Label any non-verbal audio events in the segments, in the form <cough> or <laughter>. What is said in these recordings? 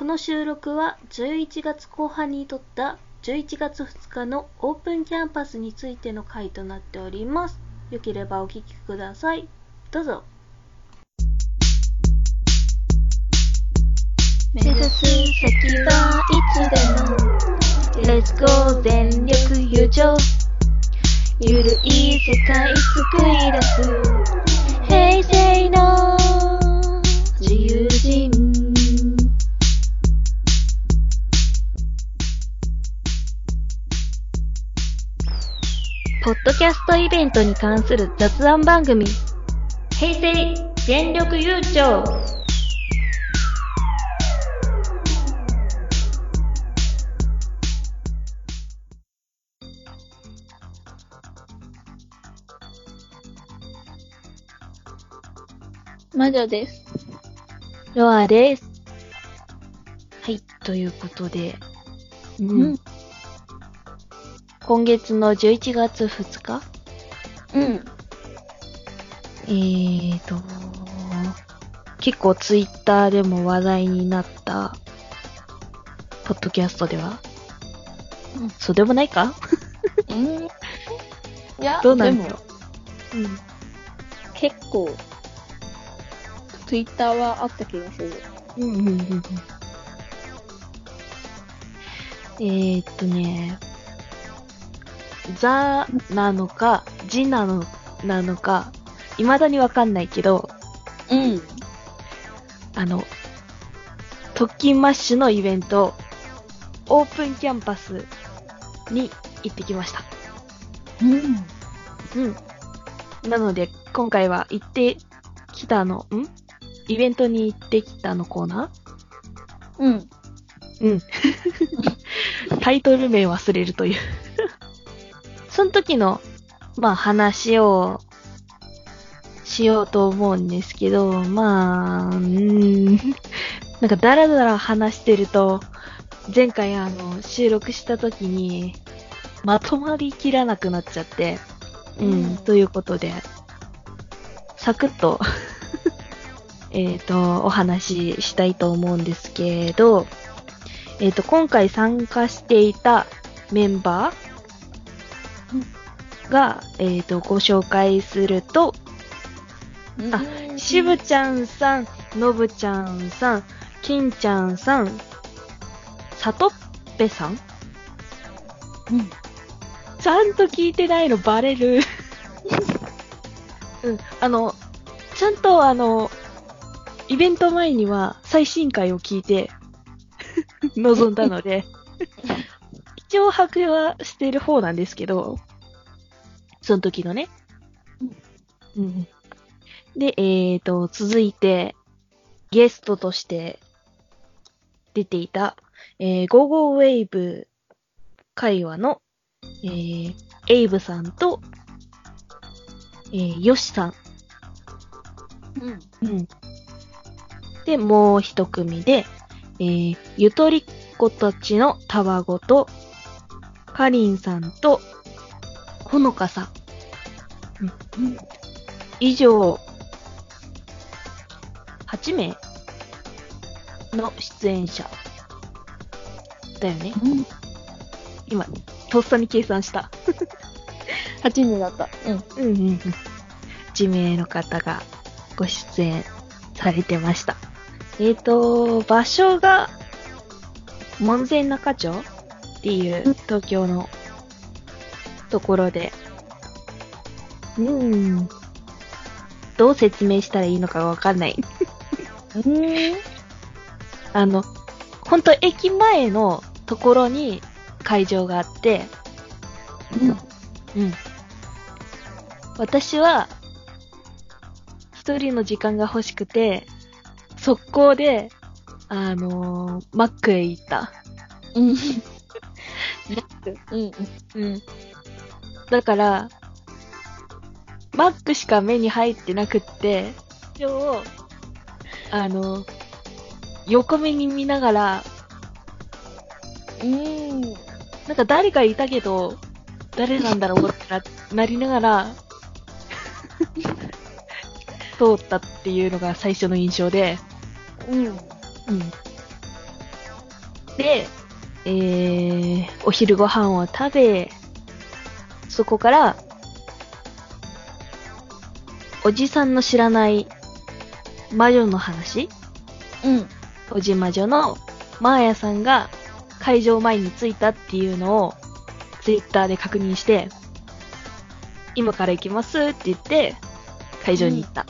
この収録は11月後半に撮った11月2日のオープンキャンパスについての回となっております。よければお聞きください。どうぞ。目指す先はいつでも Let's go 全力友情ゆるい世界作り出す平成の自由人ポッドキャストイベントに関する雑談番組平成全力優勝魔女です。ロアです。はい、ということで、うん。今月の11月2日？うん。えーと、結構ツイッターでも話題になった、ポッドキャストでは、うんそうでもないか？うん。いや、どうなんでもだろう。うん。結構、ツイッターはあった気がする。うんうんうんうん。えー、っとね、ザなのか、ジなのなのか、未だにわかんないけど、うん。あの、トッキンマッシュのイベント、オープンキャンパスに行ってきました。うん。うん。なので、今回は行ってきたの、ん？イベントに行ってきたのコーナうん。ーうん。<laughs> タイトル名忘れるという。その時の、まあ話をしようと思うんですけど、まあ、うーん。<laughs> なんかダラダラ話してると、前回あの、収録した時に、まとまりきらなくなっちゃって、うん、うんということで、サクッと、<laughs> えっと、お話ししたいと思うんですけど、えっ、と、今回参加していたメンバーが、えっ、と、ご紹介すると、あしぶちゃんさん、のぶちゃんさん、きんちゃんさん、さとっぺさん？うん。ちゃんと聞いてないのバレる。<laughs> うん、あの、ちゃんとあの、イベント前には最新回を聞いて <laughs> 臨んだので、<laughs> 一応把握はしてる方なんですけど、その時のね。うん。で、えーと、続いて、ゲストとして出ていた、えー、ゴーゴーウェイブ会話のえー、エイブさんと、えー、ヨシさん。うん。うん。で、もう一組で、えー、ゆとりっ子たちのたわごと、かりんさんと、ほのかさん。うん。以上、8名の出演者。だよね。うん。今、とっさに計算した。<laughs> 8人だった。うん。うんうんうん。1名の方がご出演されてました。えっ、ー、と、場所が、門前仲町っていう東京のところで、うん。どう説明したらいいのかわかんない。うん。あの、ほんと駅前のところに会場があって、うん。私は、一人の時間が欲しくて、速攻で、あのーマックへ行った。うん。<laughs> うん。うん。だから、マックしか目に入ってなくって、一応、あの、横目に見ながら、うん。なんか誰かいたけど、誰なんだろうってななりながら、<laughs> 通ったっていうのが最初の印象で、うん。うん。で、えー、お昼ご飯を食べ、そこから、おじさんの知らない魔女の話？うん。おじ魔女のマーヤさんが会場前に着いたっていうのをツイッターで確認して、今から行きますって言って会場に行った。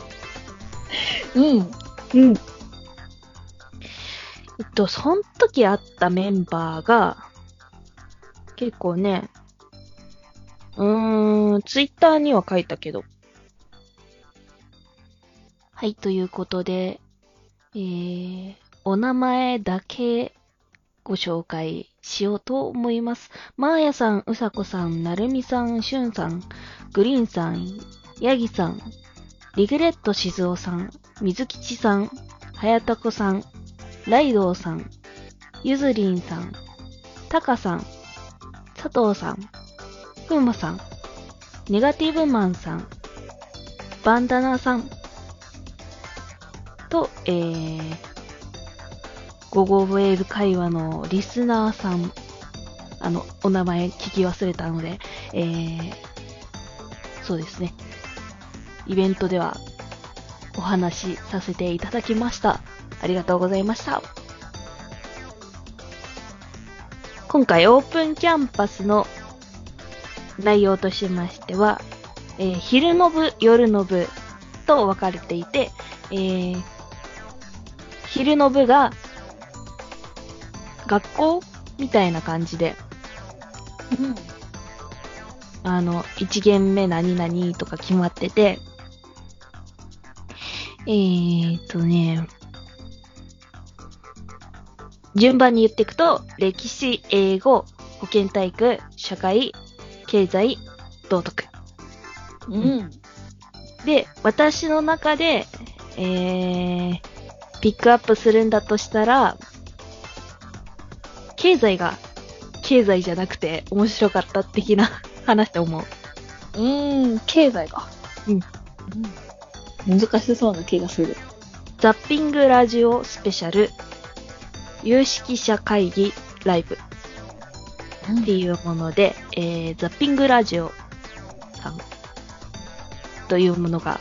うん。うん。えっと、その時会ったメンバーが、結構ね、うーん、ツイッターには書いたけど。はい、ということで、えー、お名前だけご紹介しようと思います。マーヤさん、うさこさん、なるみさん、しゅんさん、グリーンさん、ヤギさん、リグレットしずおさん、水吉さん、はやたこさん、ライドウさん、ゆずりんさん、たかさん、佐藤さん、ふうまさん、ネガティブマンさん、バンダナさん、と、えー、ゴゴウェーブ会話のリスナーさん、あの、お名前聞き忘れたので、えー、そうですね。イベントではお話しさせていただきました。ありがとうございました。今回オープンキャンパスの内容としましては、えー昼の部、夜の部と分かれていて、えー昼の部が学校みたいな感じで、うん。あの、1限目何々とか決まってて、えーっとね、順番に言っていくと、歴史、英語、保健体育、社会、経済、道徳。うん。で、私の中で、えー、ピックアップするんだとしたら、経済が経済じゃなくて面白かった的な <laughs> 話って思う。うん。経済か。うんうん。難しそうな気がする。ザッピングラジオスペシャル有識者会議ライブっていうもので、えー、ザッピングラジオさんというものが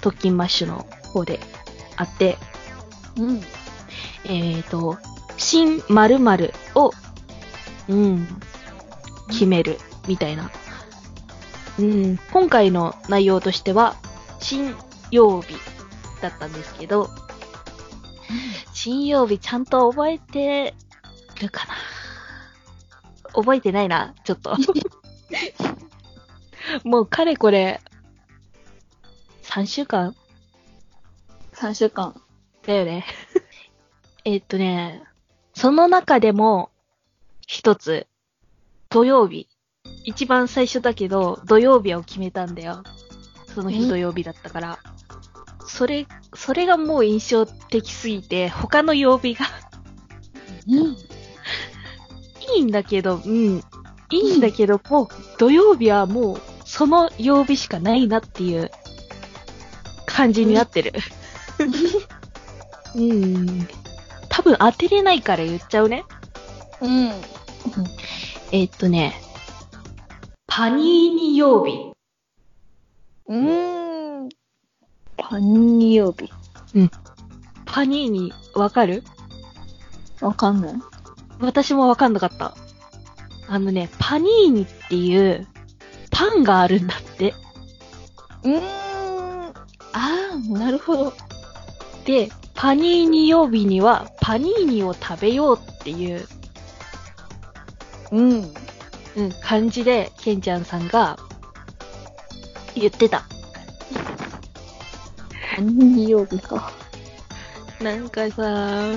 特勤マッシュの方であって、うん。えーと、新〇〇を、うん、決めるみたいな。うん、今回の内容としては、新曜日だったんですけど、新曜日ちゃんと覚えてるかな？覚えてないな、ちょっと。<laughs> もうかれこれ、3週間？3週間。だよね。<laughs> えっとね、その中でも、一つ、土曜日。一番最初だけど、土曜日を決めたんだよ。その日うん土曜日だったから。それ、それがもう印象的すぎて、他の曜日がうん。いいんだけど、うん。いいんだけど、もう土曜日はもう、その曜日しかないなっていう感じになってる。うん。多分当てれないから言っちゃうね。うん。えーっとね、パニーニ曜日。うーん。パニー曜日。パニーニ、わかる？わかんない。私もわかんなかった。あのね、パニーニっていうパンがあるんだって。うーん。ああ、なるほど。で、パニーニ曜日にはパニーニを食べようっていう、うん。うん、感じで、ケンちゃんさんが言ってた。パニー曜日か。なんかさ、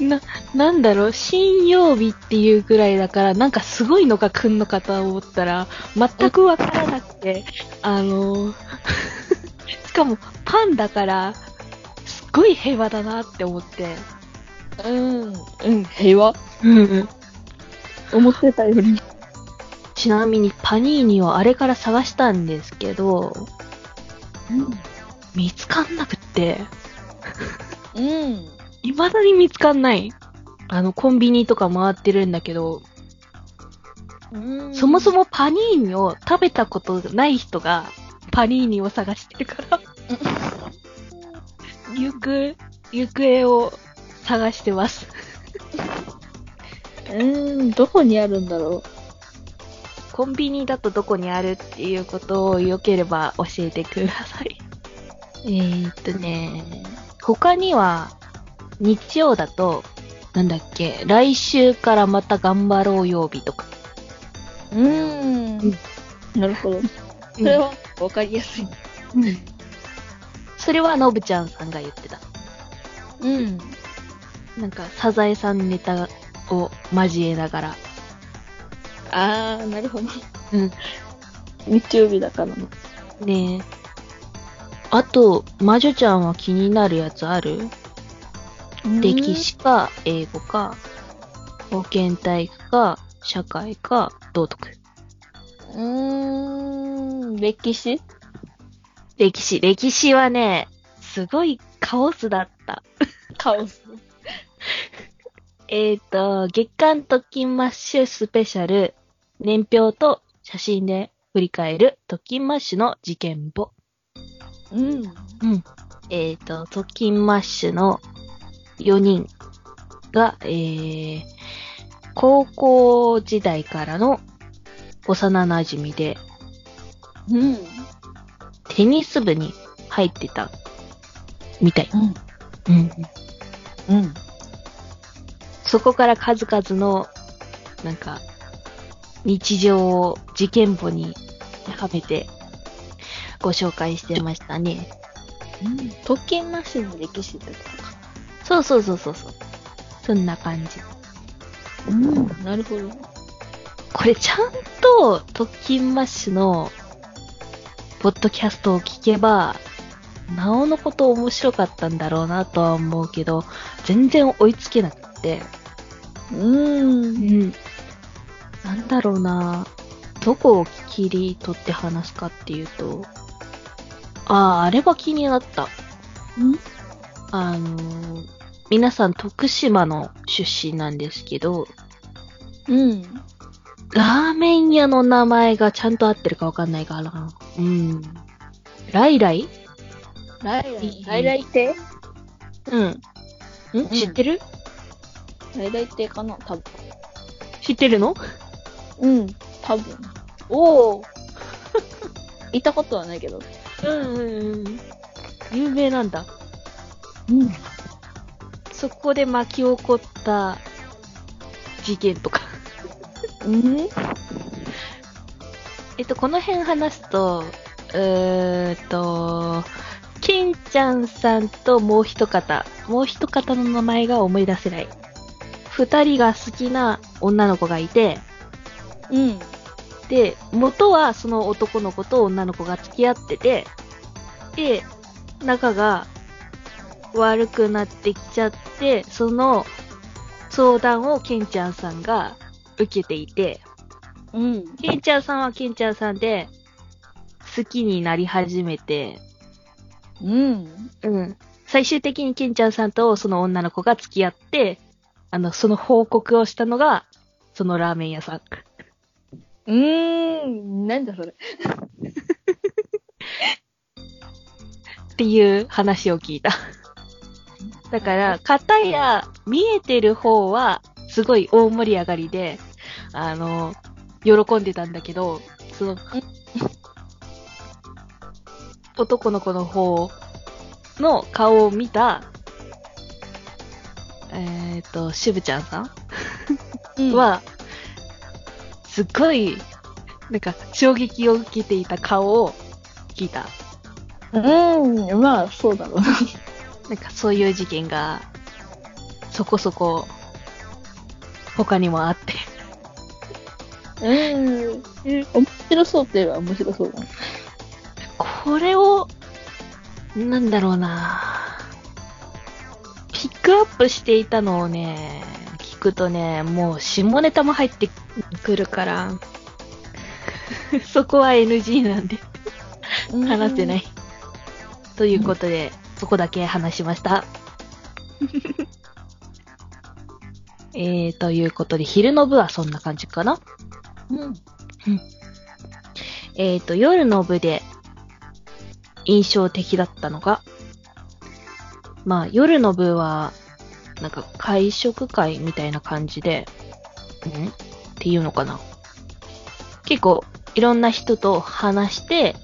な、なんだろう、新曜日っていうぐらいだから、なんかすごいのが来んのかと思ったら、全くわからなくて、あの、<laughs> しかもパンだから、ごい平和だなって思って。うん。うん、平和？うん。思ってたより。ちなみにパニーニをあれから探したんですけど、見つかんなくって、うん。未だに見つかんない。あの、コンビニとか回ってるんだけど、そもそも。もパニーニを食べたことない人が、パニーニを探してるから、行く、行方を探してます。<laughs> うーん、どこにあるんだろコンビニだとどこにあるっていうことをよければ教えてください。えーっとね、他には、日曜だと、なんだっけ、来週からまた頑張ろう曜日とか。う。うーん。なるほど。それはわかりやすい。うん。それはのぶちゃんさんが言ってた。うん。なんか、サザエさんネタを交えながら。あー、なるほど。うん。日曜日だからね。ねえ。あと、魔女ちゃんは気になるやつある？歴史か、英語か、保健体育か、社会か、道徳。うーん、歴史？歴史。歴史はね、すごいカオスだった。<laughs> カオス。えっ、と、月刊特勤マッシュスペシャル、年表と写真で振り返る特勤マッシュの事件簿。うん。うん。えっ、と、特勤マッシュの4人が、えー、高校時代からの幼馴染で、うん。テニス部に入ってた、みたい。うん。うん。うん。そこから数々の、なんか、日常を事件簿にはめてご紹介してましたね。特権なしの歴史ってことか。そうそうそうそうそう。そんな感じ。うん。なるほど。これちゃんと特勤マッシュのポッドキャストを聞けば、なおのこと面白かったんだろうなとは思うけど、全然追いつけなくて。う。うんん。なんだろうなどこを切り取って話すかっていうと、ああ、あれは気になった。うん？あのー皆さん徳島の出身なんですけど、うん。ラーメン屋の名前がちゃんと合ってるかわかんないからな。うん。ライライ？ライライ。ライライ亭？うん。ん？知ってる、ライライ亭かな？多分。知ってるの？うん。多分。おお。<laughs> 行ったことはないけど。うんうんうん。有名なんだ。うん。そこで巻き起こった事件とか。うんえっと、この辺話すと、うーんと、ケンちゃんさんともう一方、もう一方の名前が思い出せない。二人が好きな女の子がいて、うん。で、元はその男の子と女の子が付き合ってて、で、仲が悪くなってきちゃって、その相談をケンちゃんさんが受けていて、うん。ケンちゃんさんはケンちゃんさんで好きになり始めて、うん。うん。最終的にケンちゃんさんとその女の子が付き合って、あの、その報告をしたのが、そのラーメン屋さん。うーん。なんだそれ。っていう話を聞いた。だから、片や見えてる方は、すごい大盛り上がりで、あの、喜んでたんだけど、その、男の子の方の顔を見た、えっ、と、しぶちゃんさんうん、は、すっごい、なんか、衝撃を受けていた顔を聞いた。うん。まあ、そうだろうな。なんかそういう事件が、そこそこ、他にもあって。うん。面白そうって言えば面白そうだね。これを、なんだろうなピックアップしていたのをね、聞くとね、もう下ネタも入ってくるから、<laughs> そこは NG なんで、話せない。ということで、そこだけ話しました。<laughs> えー、ということで、昼の部はそんな感じかな？うん。えー、と、夜の部で印象的だったのが、まあ、夜の部は、なんか会食会みたいな感じで、んっていうのかな。結構、いろんな人と話して、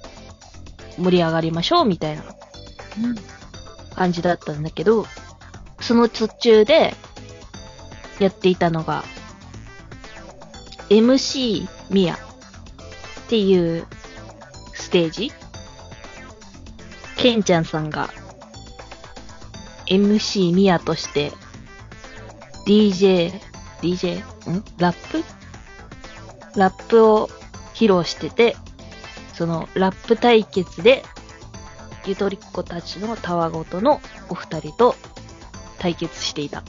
盛り上がりましょうみたいな感じだったんだけど、その途中でやっていたのが、MC ミヤっていうステージケンちゃんさんが MC ミヤとして DJ、DJ? ん？ラップ？ラップを披露してて、そのラップ対決でゆとりっ子たちのたわごとのお二人と対決していた。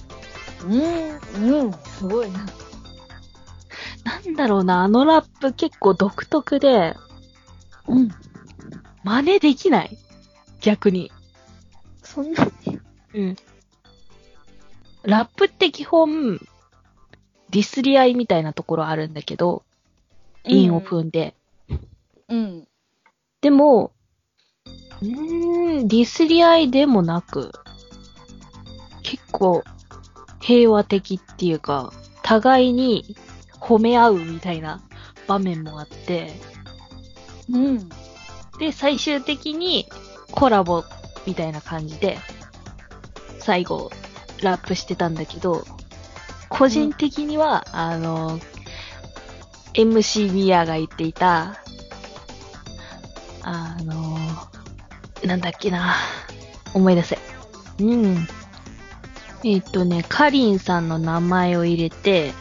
うん。うん。すごいな。なんだろうな、あのラップ結構独特で、うん。真似できない逆に。そんなに？うん。ラップって基本、ディスり合いみたいなところあるんだけど、韻を踏んで。うん。でも、うーん、ディスり合いでもなく、結構平和的っていうか、互いに褒め合うみたいな場面もあって、うん。で、最終的にコラボみたいな感じで、最後、ラップしてたんだけど、個人的には、あの、MC ミヤが言っていた、あの、なんだっけな、思い出せ。うん。えっ、とね、カリンさんの名前を入れて、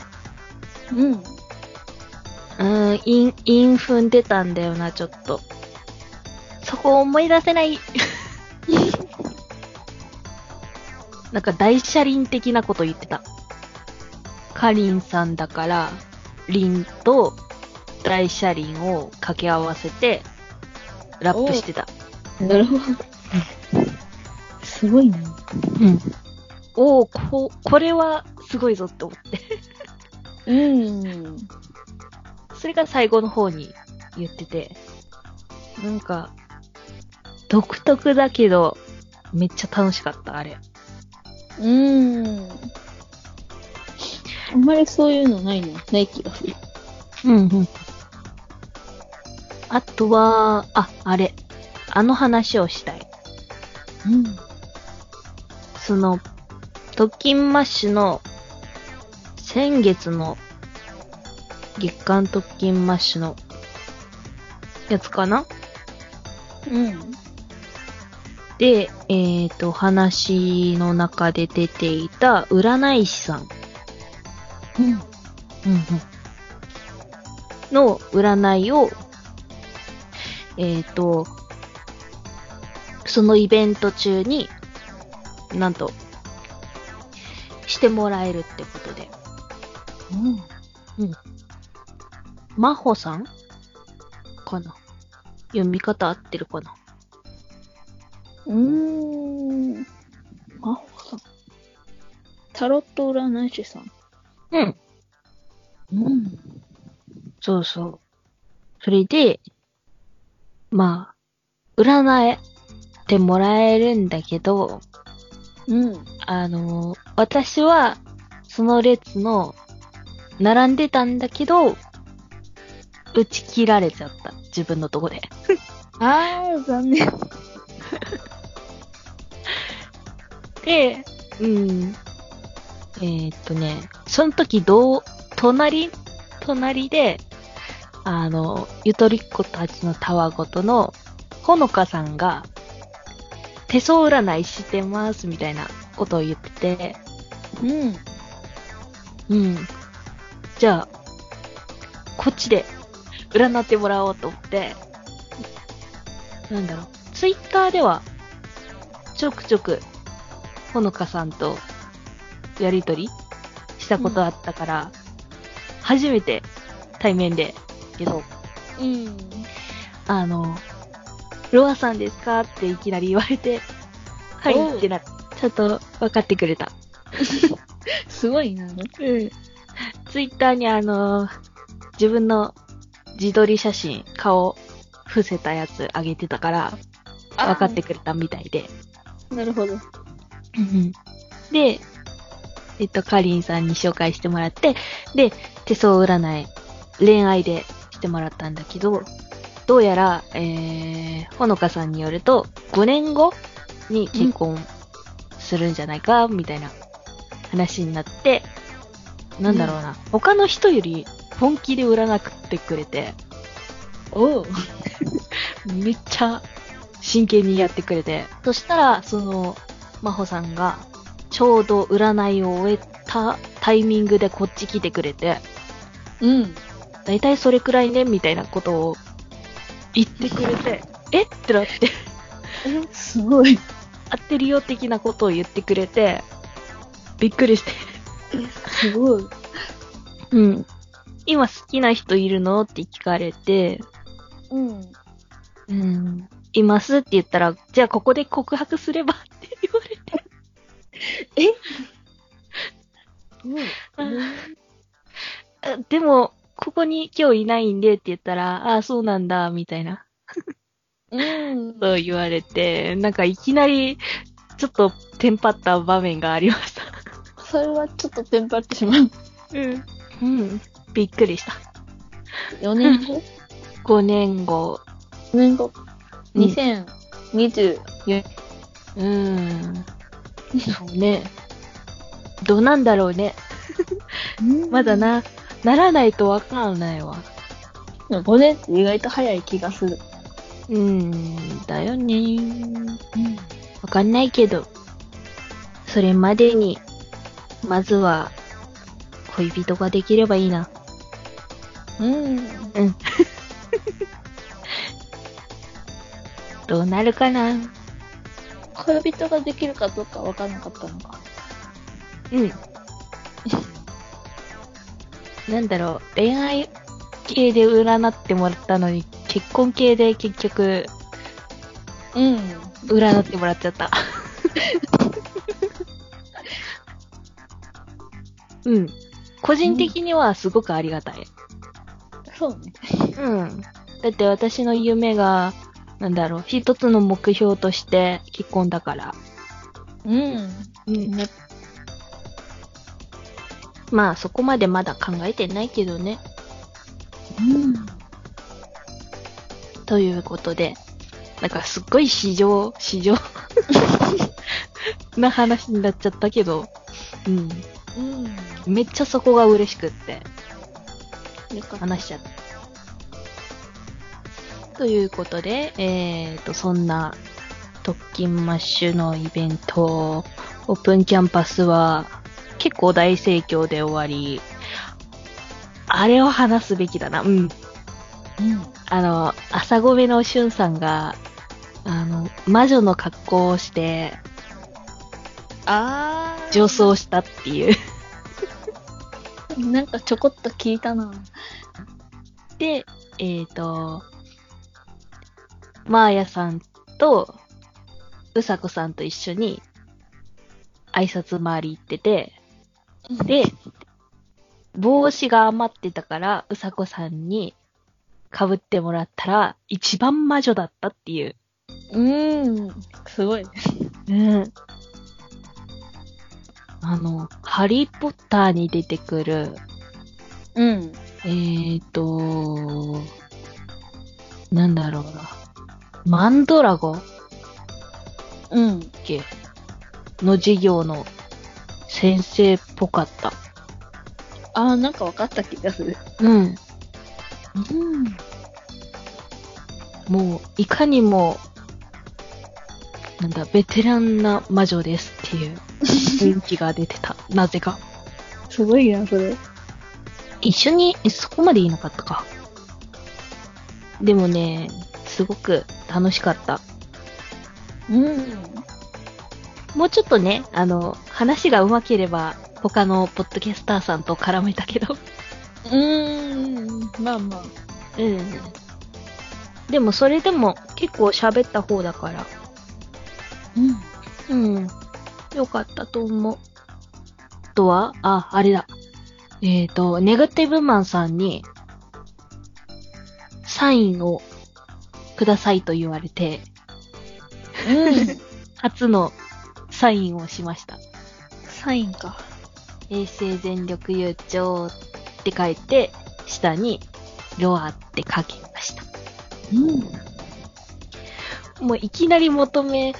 うん。うーん、イン、イン踏んでたんだよな、ちょっと。そこ思い出せない。<laughs> なんか大車輪的なこと言ってた。カリンさんだから、リンと大車輪を掛け合わせて、ラップしてた。なるほど。すごいな。うん。おー、こ、これはすごいぞって思って。うん。それが最後の方に言ってて、なんか、独特だけど、めっちゃ楽しかった、あれ。うん。あんまりそういうのないのない気がする。うんうん。あとは、あ、あれ。あの話をしたい。うん。その、特勤マッシュの、先月の、月刊特勤マッシュの、やつかな？うん。で、えっ、と、話の中で出ていた占い師さん。うん。の占いを、えっ、と、そのイベント中に、なんと、してもらえるってことで。うん。真帆さんかな？読み方合ってるかな？うーん。真帆さん。タロット占い師さん。うん。うん。そうそう。それで、まあ、占えてもらえるんだけど、うん。あの、私は、その列の、並んでたんだけど、打ち切られちゃった。自分のとこで。<laughs> あー、残念。<laughs> で、うん。えーっとね、その時どう、隣、隣で、あの、ゆとりっ子たちのたわごとの、ほのかさんが、手相占いしてます、みたいなことを言って。て、うん。うん。じゃあ、こっちで占ってもらおうと思って、なんだろう、ツイッターでは、ちょくちょく、ほのかさんとやりとりしたことあったから、初めて対面で、けど、うん。あの、ロアさんですか？っていきなり言われて、はいってな、ちょっと分かってくれた。すごいな。<laughs> うん。ツイッターにあのー自分の自撮り写真、顔、伏せたやつあげてたから、分かってくれたみたいで。なるほど。で、えっと、かりんさんに紹介してもらって、で、手相占い、恋愛でしてもらったんだけど、どうやら、えー、ほのかさんによると、5年後に結婚するんじゃないか、みたいな話になって、なんだろうな、他の人より本気で占ってくれて、おう。<laughs> めっちゃ真剣にやってくれて。そしたら、その、まほさんが、ちょうど占いを終えたタイミングでこっち来てくれて、うん。だいたいそれくらいね、みたいなことを言ってくれて、<laughs> え？ってなって、え、すごい。合ってるよ的なことを言ってくれて、びっくりして。すごい。うん。今好きな人いるの？って聞かれて、うん。うん。いますって言ったら、じゃあここで告白すればって言われて。あでも、ここに今日いないんでって言ったら、ああ、そうなんだ、みたいな、うん。そう言われて、なんかいきなり、ちょっとテンパった場面がありました。それはちょっとテンパってしまう。うん。うん。びっくりした。4年後？5年後。<laughs> 4年後。うん2024うーん。そうね。どうなんだろうね。まだ。な、ならないとわかんないわ。5年って意外と早い気がする。うーん、だよね。わかんないけど、それまでに、まずは、恋人ができればいいな。うん。<laughs> どうなるかな？恋人ができるかどうかわかんなかったのか。うん。<laughs> なんだろう、恋愛系で占ってもらったのに、結婚系で結局、うん。占ってもらっちゃった。<laughs> うん。個人的にはすごくありがたい。そうね。うん。だって私の夢が、なんだろう、一つの目標として結婚だから。うん。うん。ね。まあそこまでまだ考えてないけどね。うん。ということで、なんかすっごい市場、市場 <laughs> な話になっちゃったけど、うん。うん。めっちゃそこが嬉しくって。話しちゃった。ということで、えーと、そんな特勤マッシュのイベント、オープンキャンパスは結構大盛況で終わり、あれを話すべきだな。うん。うん。あの、朝ごめのしゅんさんが、あの、魔女の格好をして、あ女装したっていう。<laughs> なんかちょこっと聞いたな。で、えっ、と、マーヤさんと、うさこさんと一緒に、挨拶回り行ってて、で、帽子が余ってたから、うさこさんに被ってもらったら、一番魔女だったっていう。うん。すごい。うん。あの、ハリーポッターに出てくる、うん。えーと、なんだろうな。マンドラゴっうん。けの授業の先生っぽかった。あー、なんか分かった気がする。うん。うん。もう、いかにも、なんだ、ベテランな魔女ですっていう <laughs> 雰囲気が出てた。なぜか。すごいな、それ。一緒に、えそこまでいいのかったか。でもね、すごく楽しかった。うん。もうちょっとね、あの、話が上手ければ、他のポッドキャスターさんと絡めたけど。うーん。まあまあ。うん。でもそれでも結構喋った方だから。うん。うん。よかったと思う。とは、あ、あれだ。えっ、と、ネガティブマンさんに、サインをくださいと言われて、うん。<laughs> 初のサインをしました。サインか。平成全力優勝って書いて、下に、ロアって書きました。うん。もういきなり求め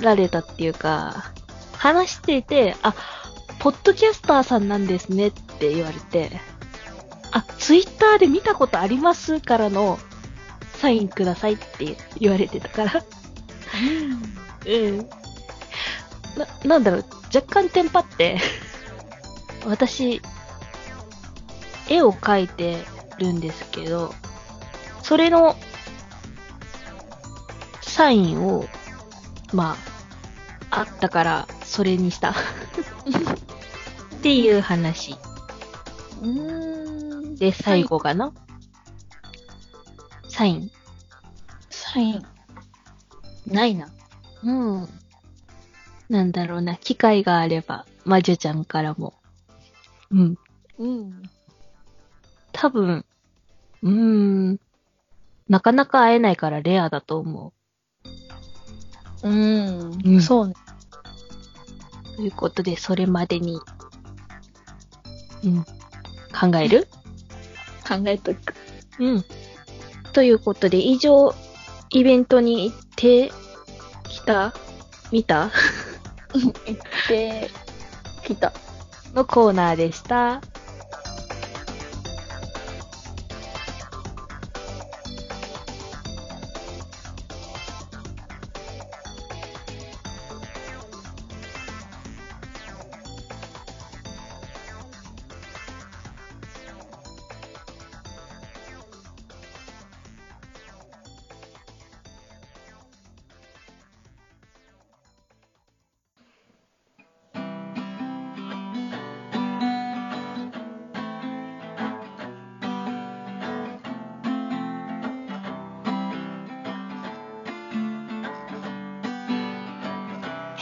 られたっていうか、話していて、あ、ポッドキャスターさんなんですねって言われて、あ、ツイッターで見たことありますからの、サインくださいって言われてたから。うん。な、なんだろう、若干テンパって、<laughs> 私、絵を描いてるんですけど、それの、サインを、まあ、あったから、それにした。<laughs> っていう話うん。で、最後かな？サイン。サイン。ないな。うん。なんだろうな、機会があれば、魔女ちゃんからも。うん。うん。多分、うーん。なかなか会えないからレアだと思うん。うんそうね。う。ということで、それまでに、うん。考える？考えとく。うん。ということで、以上、イベントに行ってきた？見た？<laughs> 行って、来た。のコーナーでした。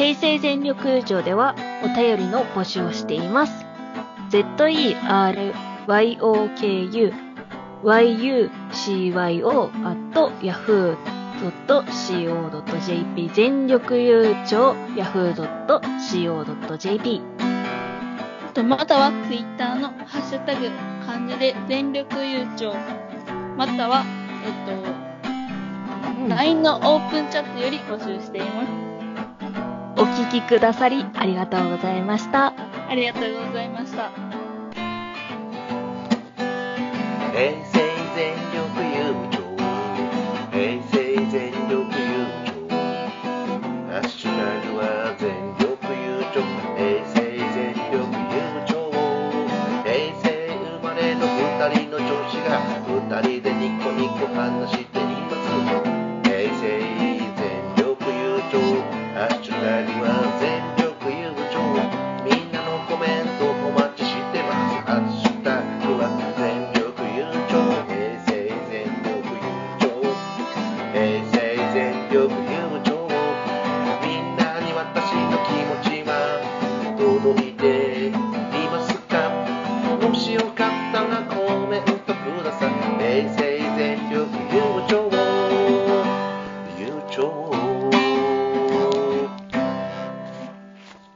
平成全力友情ではお便りの募集をしています。zeryoku yucyo at yahoo.co.jp 全力悠長 yahoo.co.jp とまたはツイッターのハッシュタグ漢字で全力優勝またはえっと、LINE のオープンチャットより募集していますお聞きくださりありがとうございました。ありがとうございました